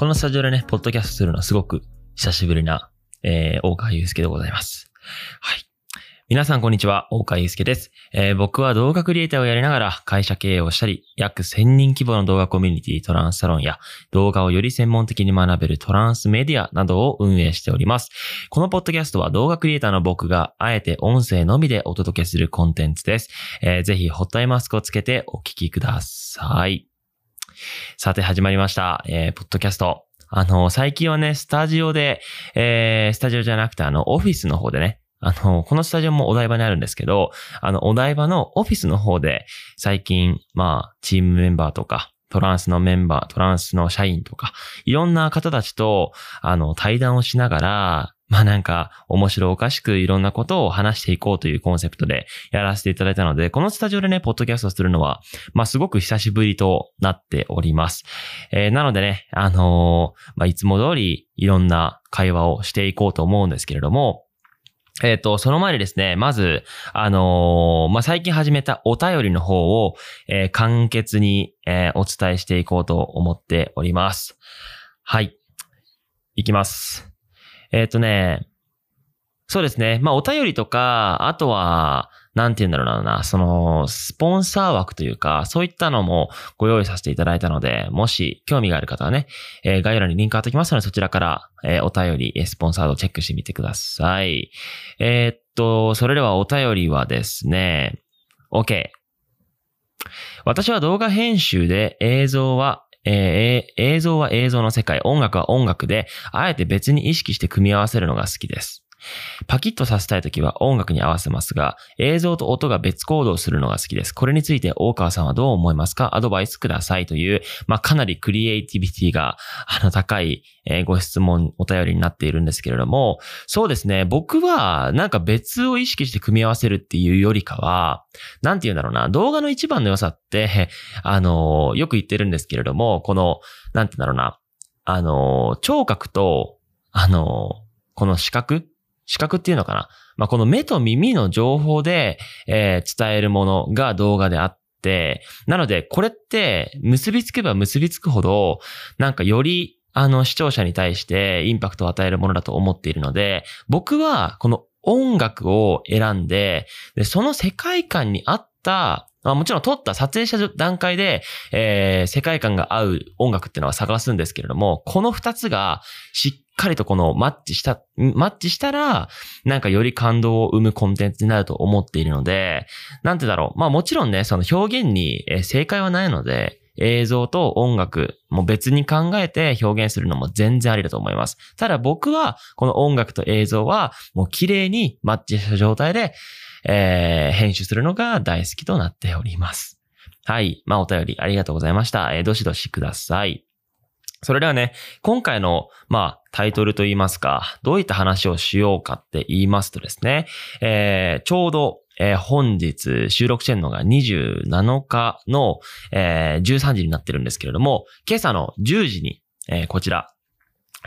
このスタジオでね、ポッドキャストするのはすごく久しぶりな、えー、大川祐介でございます。はい。皆さんこんにちは、大川祐介です、えー、僕は動画クリエイターをやりながら会社経営をしたり、約1000人規模の動画コミュニティトランスサロンや動画をより専門的に学べるトランスメディアなどを運営しております。このポッドキャストは動画クリエイターの僕があえて音声のみでお届けするコンテンツです。えー、ぜひホットアイマスクをつけてお聞きください。さて始まりました、えー、ポッドキャスト。あの、最近はね、スタジオで、えー、スタジオじゃなくて、あの、オフィスの方でね、あの、このスタジオもお台場にあるんですけど、あの、お台場のオフィスの方で、最近、まあ、チームメンバーとか、トランスのメンバー、トランスの社員とか、いろんな方たちと、あの、対談をしながら、まあなんか、面白おかしくいろんなことを話していこうというコンセプトでやらせていただいたので、このスタジオでね、ポッドキャストするのは、まあすごく久しぶりとなっております。えー、なのでね、あのー、まあいつも通りいろんな会話をしていこうと思うんですけれども、えっ、ー、と、その前にですね、まず、あのー、まあ、最近始めたお便りの方を、えー、簡潔に、えお伝えしていこうと思っております。はい。いきます。えっ、とね、そうですね。まあ、お便りとか、あとは、なんて言うんだろうな、その、スポンサー枠というか、そういったのもご用意させていただいたので、もし興味がある方はね、えー、概要欄にリンク貼っておきますので、そちらから、えー、お便り、スポンサードチェックしてみてください。えー、っと、それではお便りはですね、OK。私は動画編集で映像はえー、映像は映像の世界、音楽は音楽で、あえて別に意識して組み合わせるのが好きです。パキッとさせたいときは音楽に合わせますが、映像と音が別行動するのが好きです。これについて大川さんはどう思いますか？アドバイスくださいという、まあ、かなりクリエイティビティが、あの、高い、え、ご質問、お便りになっているんですけれども、そうですね。僕は、なんか別を意識して組み合わせるっていうよりかは、なんて言うんだろうな。動画の一番の良さって、あの、よく言ってるんですけれども、この、なんて言うんだろうな。あの、聴覚と、あの、この視覚視覚っていうのかな？まあ、この目と耳の情報で、えー、伝えるものが動画であって、なので、これって結びつけば結びつくほど、なんかよりあの視聴者に対してインパクトを与えるものだと思っているので、僕はこの音楽を選んで、でその世界観に合ったまあ、もちろん撮った撮影した段階で、えー、世界観が合う音楽っていうのは探すんですけれども、この二つがしっかりとこのマッチした、マッチしたら、なんかより感動を生むコンテンツになると思っているので、なんてだろう。まあもちろんね、その表現に正解はないので、映像と音楽も別に考えて表現するのも全然ありだと思います。ただ僕はこの音楽と映像はもう綺麗にマッチした状態で、えー、編集するのが大好きとなっております。はい。まあお便りありがとうございました。えー、どしどしください。それではね、今回の、まあ、タイトルといいますか、どういった話をしようかって言いますとですね、えー、ちょうど、えー、本日収録してるのが27日の、えー、13時になってるんですけれども、今朝の10時に、えー、こちら、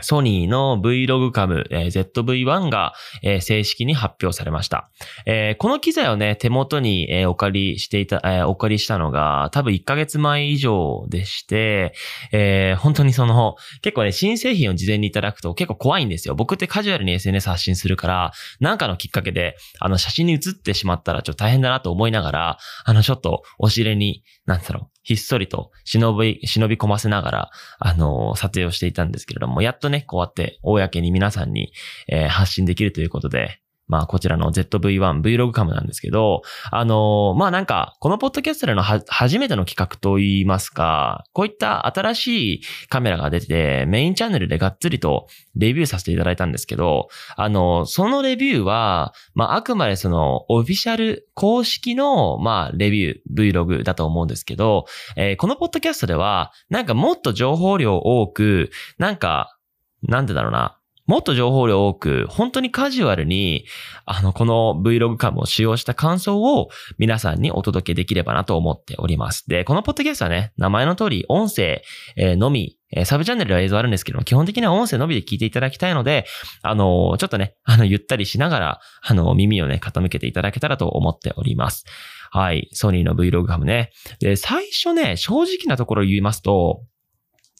ソニーの Vlog カム、えー、ZV-1 が、えー、正式に発表されました。えー、この機材をね、手元に、えー、お借りしていた、えー、お借りしたのが多分1ヶ月前以上でして、えー、本当にその、結構ね、新製品を事前にいただくと結構怖いんですよ。僕ってカジュアルに SNS 発信するから、なんかのきっかけで、あの、写真に写ってしまったらちょっと大変だなと思いながら、あの、ちょっと、お尻に、なんだろう、ひっそりと忍び、忍び込ませながら、あの、撮影をしていたんですけれども、やっとね、こうやって、公に皆さんに、えー、発信できるということで、まあ、こちらの ZV-1 Vlog カムなんですけど、あのー、まあなんか、このポッドキャストでの初めての企画といいますか、こういった新しいカメラが出て、メインチャンネルでがっつりとレビューさせていただいたんですけど、あのー、そのレビューは、まああくまでその、オフィシャル、公式の、まあ、レビュー、Vlog だと思うんですけど、えー、このポッドキャストでは、なんかもっと情報量多く、なんか、なんでだろうな、もっと情報量多く、本当にカジュアルに、あの、この Vlog カムを使用した感想を皆さんにお届けできればなと思っております。で、このポッドキャストはね、名前の通り音声、のみ、サブチャンネルでは映像あるんですけども、基本的には音声のみで聞いていただきたいので、あの、ちょっとね、あの、ゆったりしながら、あの、耳をね、傾けていただけたらと思っております。はい。ソニーの Vlog カムね。で、最初ね、正直なところ言いますと、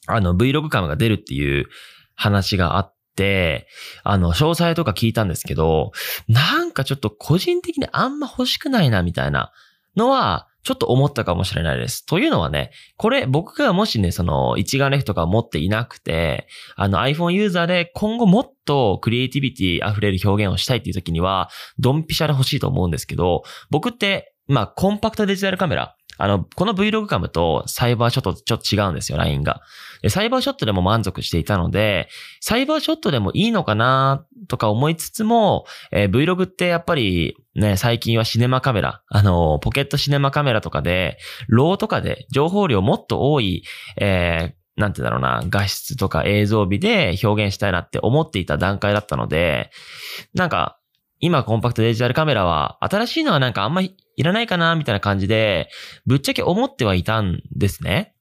あの Vlog カムが出るっていう話があって、あの、詳細とか聞いたんですけど、なんかちょっと個人的にあんま欲しくないなみたいなのは、ちょっと思ったかもしれないです。というのはね、これ僕がもしね、その一眼レフとか持っていなくて、あの iPhone ユーザーで今後もっとクリエイティビティ溢れる表現をしたいっていう時には、ドンピシャで欲しいと思うんですけど、僕って、まあ、コンパクトデジタルカメラ、あの、この Vlog カムとサイバーショットちょっと違うんですよ、ラインが。サイバーショットでも満足していたので、サイバーショットでもいいのかなとか思いつつも、えー、Vlog ってやっぱりね、最近はシネマカメラ、あの、ポケットシネマカメラとかで、ローとかで情報量もっと多い、えー、なんてだろうな、画質とか映像美で表現したいなって思っていた段階だったので、なんか、今コンパクトデジタルカメラは新しいのはなんかあんまりいらないかなみたいな感じで、ぶっちゃけ思ってはいたんですね。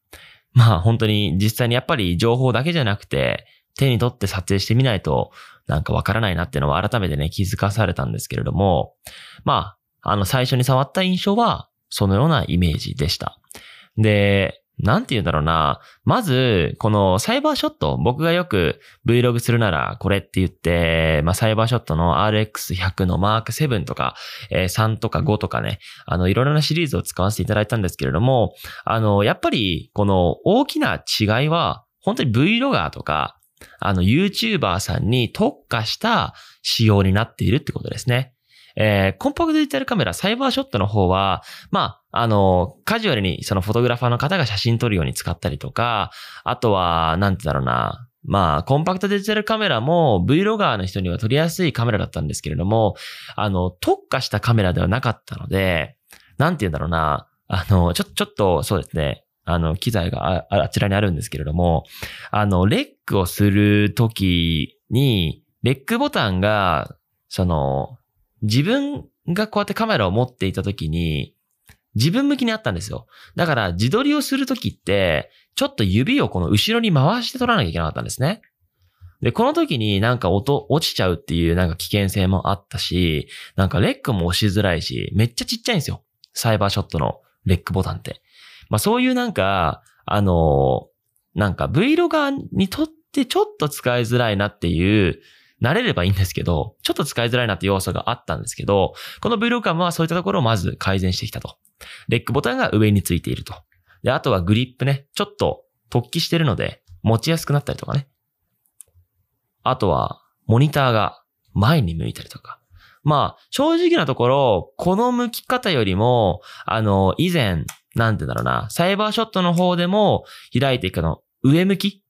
まあ本当に実際にやっぱり情報だけじゃなくて、手に取って撮影してみないとなんかわからないなっていうのは改めてね気づかされたんですけれども、まあ、あの最初に触った印象はそのようなイメージでした。で、なんて言うんだろうな。まず、このサイバーショット、僕がよく Vlog するならこれって言って、まあサイバーショットの RX100 のマーク7とか、えー、3とか5とかね、あの、いろいろなシリーズを使わせていただいたんですけれども、あの、やっぱり、この大きな違いは、本当に Vlogger とか、あの、YouTuber さんに特化した仕様になっているってことですね。えー、コンパクトデジタルカメラ、サイバーショットの方は、まあ、あの、カジュアルにそのフォトグラファーの方が写真撮るように使ったりとか、あとは、なんてだろうな、まあ、コンパクトデジタルカメラも Vlogger の人には撮りやすいカメラだったんですけれども、あの、特化したカメラではなかったので、なんて言うんだろうな、あの、ちょ、ちょっと、そうですね、あの、機材があちらにあるんですけれども、あの、レックをするときに、レックボタンが、その、自分がこうやってカメラを持っていた時に、自分向きにあったんですよ。だから自撮りをするときって、ちょっと指をこの後ろに回して撮らなきゃいけなかったんですね。で、この時になんか音、落ちちゃうっていうなんか危険性もあったし、なんかレックも押しづらいし、めっちゃちっちゃいんですよ。サイバーショットのレックボタンって。まあそういうなんか、あのなんか Vlogger にとってちょっと使いづらいなっていう慣れればいいんですけど、ちょっと使いづらいなって要素があったんですけど、この v カ o はそういったところをまず改善してきたと。レックボタンが上についていると。で、あとはグリップね、ちょっと突起してるので、持ちやすくなったりとかね。あとは、モニターが前に向いたりとか。まあ、正直なところ、この向き方よりも、あの、以前、なんてだろうな、サイバーショットの方でも開いていくの、上向き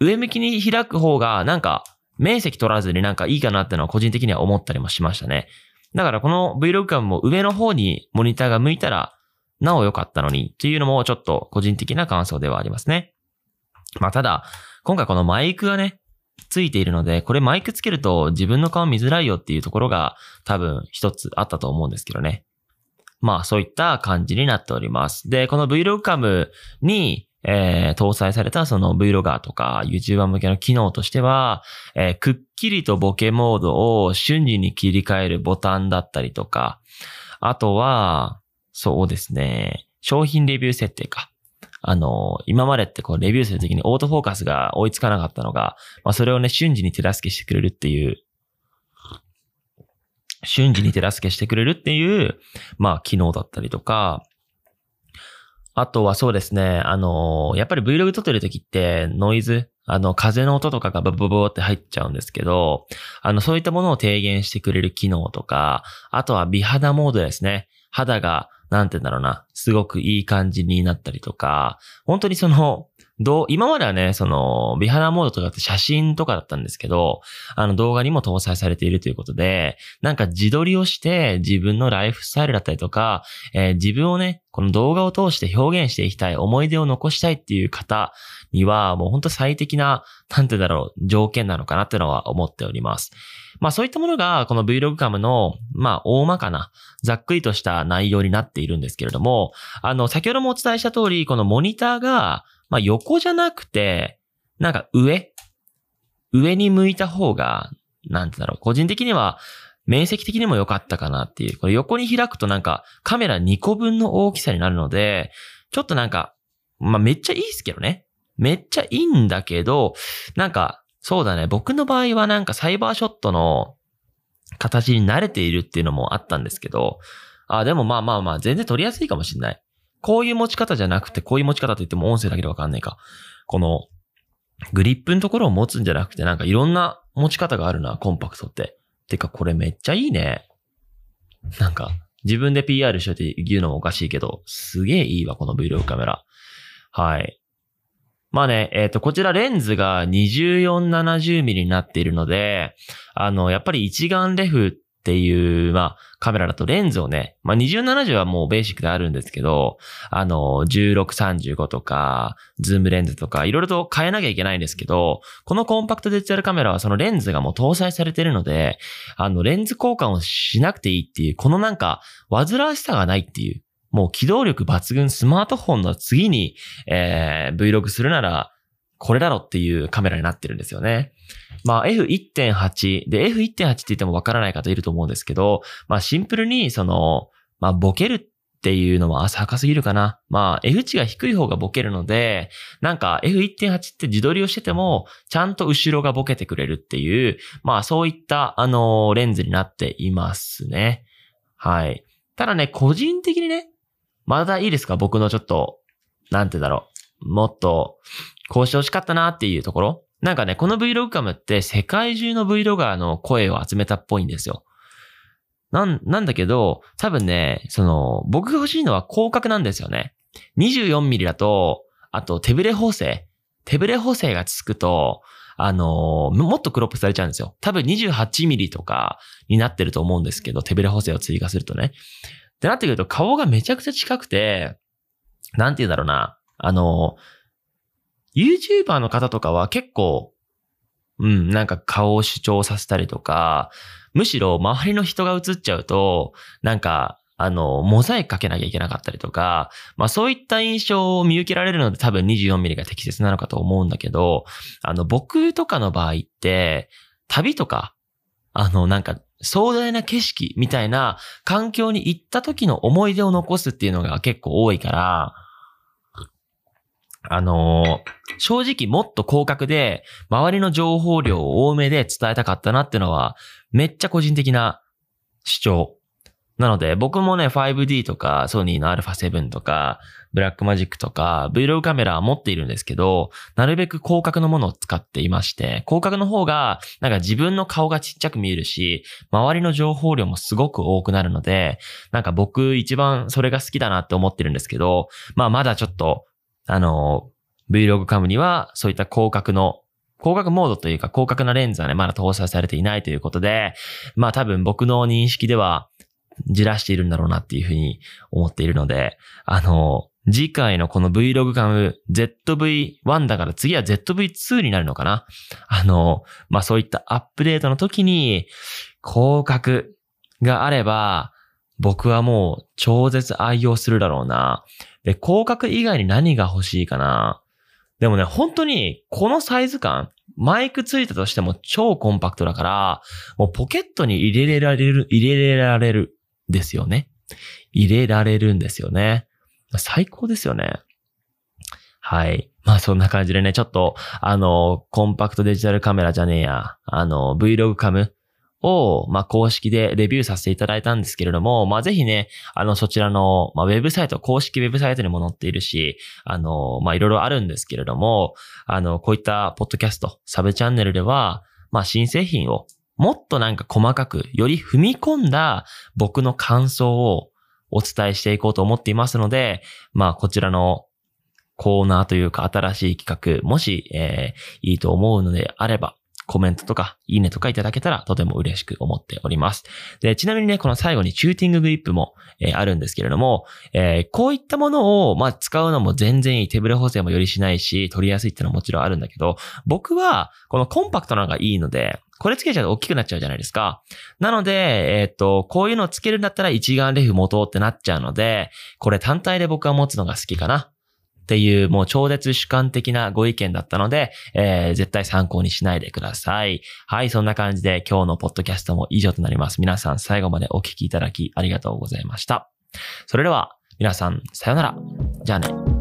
上向きに開く方が、なんか、面積取らずになんかいいかなってのは個人的には思ったりもしましたね。だからこの Vlog 感も上の方にモニターが向いたら、なお良かったのにっていうのもちょっと個人的な感想ではありますね。まあただ、今回このマイクがね、ついているので、これマイクつけると自分の顔見づらいよっていうところが多分一つあったと思うんですけどね。まあそういった感じになっております。で、この Vlog カムにえー、搭載されたその Vlogger とか YouTuber 向けの機能としては、えー、くっきりとボケモードを瞬時に切り替えるボタンだったりとか、あとは、そうですね、商品レビュー設定か。あの、今までってこうレビューするときにオートフォーカスが追いつかなかったのが、まあそれをね、瞬時に手助けしてくれるっていう、瞬時に手助けしてくれるっていう、まあ機能だったりとか、あとはそうですね、あの、やっぱり Vlog 撮ってる時ってノイズ、あの、風の音とかがブブブって入っちゃうんですけど、あの、そういったものを低減してくれる機能とか、あとは美肌モードですね。肌が、なんて言うんだろうな、すごくいい感じになったりとか、本当にその、どう、今まではね、その、美肌モードとかって写真とかだったんですけど、あの動画にも搭載されているということで、なんか自撮りをして自分のライフスタイルだったりとか、えー、自分をね、この動画を通して表現していきたい、思い出を残したいっていう方には、もう本当最適な、なんてだろう、条件なのかなっていうのは思っております。まあそういったものが、この Vlog カムの、まあ大まかな、ざっくりとした内容になっているんですけれども、あの、先ほどもお伝えした通り、このモニターが、まあ横じゃなくて、なんか上上に向いた方が、なんてだろう、個人的には、面積的にも良かったかなっていう。これ横に開くとなんかカメラ2個分の大きさになるので、ちょっとなんか、まあめっちゃいいですけどね。めっちゃいいんだけど、なんか、そうだね、僕の場合はなんかサイバーショットの形に慣れているっていうのもあったんですけど、あ、でもまあまあまあ、全然取りやすいかもしれない。こういう持ち方じゃなくて、こういう持ち方って言っても音声だけでわかんないか。この、グリップのところを持つんじゃなくて、なんかいろんな持ち方があるな、コンパクトって。てか、これめっちゃいいね。なんか、自分で PR しようって言うのもおかしいけど、すげえいいわ、この Vlog カメラ。はい。まあね、えっ、ー、と、こちらレンズが 24-70mm になっているので、あの、やっぱり一眼レフっていう、まあ、カメラだとレンズをね、まあ、2070はもうベーシックであるんですけど、あの、1635とか、ズームレンズとか、いろいろと変えなきゃいけないんですけど、このコンパクトデジタルカメラはそのレンズがもう搭載されてるので、あの、レンズ交換をしなくていいっていう、このなんか、煩わしさがないっていう、もう機動力抜群スマートフォンの次に、えー、Vlog するなら、これだろっていうカメラになってるんですよね。まあ F1.8 で F1.8 って言ってもわからない方いると思うんですけど、まあシンプルにその、まあボケるっていうのは浅はかすぎるかな。まあ F 値が低い方がボケるので、なんか F1.8 って自撮りをしてても、ちゃんと後ろがボケてくれるっていう、まあそういったあのレンズになっていますね。はい。ただね、個人的にね、まだいいですか？僕のちょっと、なんてだろう。もっと、こうしてほしかったなっていうところ。なんかね、この Vlog カムって世界中の Vlogger の声を集めたっぽいんですよ。なん、なんだけど、多分ね、その、僕が欲しいのは広角なんですよね。24ミリだと、あと手ブレ補正。手ブレ補正がつくと、あの、もっとクロップされちゃうんですよ。多分28ミリとかになってると思うんですけど、手ブレ補正を追加するとね。ってなってくると顔がめちゃくちゃ近くて、なんて言うんだろうな。あの、YouTuber の方とかは結構、うん、なんか顔を主張させたりとか、むしろ周りの人が映っちゃうと、なんか、あの、モザイクかけなきゃいけなかったりとか、まあそういった印象を見受けられるので多分 24mm が適切なのかと思うんだけど、あの、僕とかの場合って、旅とか、あの、なんか、壮大な景色みたいな環境に行った時の思い出を残すっていうのが結構多いから、あのー、正直もっと広角で、周りの情報量を多めで伝えたかったなっていうのは、めっちゃ個人的な主張。なので、僕もね、5D とか、ソニーの α7 とか、ブラックマジックとか、Vlog カメラは持っているんですけど、なるべく広角のものを使っていまして、広角の方が、なんか自分の顔がちっちゃく見えるし、周りの情報量もすごく多くなるので、なんか僕一番それが好きだなって思ってるんですけど、まあまだちょっとあの、Vlog カムにはそういった広角の広角モードというか広角なレンズはね、まだ搭載されていないということで、まあ多分僕の認識ではじらしているんだろうなっていうふうに思っているので、あの、次回のこの Vlog カム ZV-1 だから次は ZV-2 になるのかな？あの、まあそういったアップデートの時に広角があれば、僕はもう超絶愛用するだろうな。で、広角以外に何が欲しいかな。でもね、本当にこのサイズ感、マイクついたとしても超コンパクトだから、もうポケットに入れられる、入れられるですよね。入れられるんですよね。最高ですよね。はい。まあそんな感じでね、ちょっと、あの、コンパクトデジタルカメラじゃねえや、あの、Vlog カムを、まあ、公式でレビューさせていただいたんですけれども、まあ、ぜひね、あの、そちらの、まあ、ウェブサイト、公式ウェブサイトにも載っているし、あの、まあ、いろいろあるんですけれども、あの、こういったポッドキャスト、サブチャンネルでは、まあ、新製品をもっとなんか細かく、より踏み込んだ僕の感想をお伝えしていこうと思っていますので、まあ、こちらのコーナーというか新しい企画、もし、えー、いいと思うのであれば、コメントとか、いいねとかいただけたらとても嬉しく思っております。で、ちなみにね、この最後にチューティンググリップも、えー、あるんですけれども、えー、こういったものを、まあ、使うのも全然いい。手ブレ補正もよりしないし、取りやすいってのはもちろんあるんだけど、僕は、このコンパクトなのがいいので、これつけちゃうと大きくなっちゃうじゃないですか。なので、えっ、と、こういうのをつけるんだったら一眼レフ持とうってなっちゃうので、これ単体で僕は持つのが好きかな。っていうもう超絶主観的なご意見だったので、えー、絶対参考にしないでください。はい、そんな感じで今日のポッドキャストも以上となります。皆さん最後までお聞きいただきありがとうございました。それでは皆さんさよなら。じゃあね。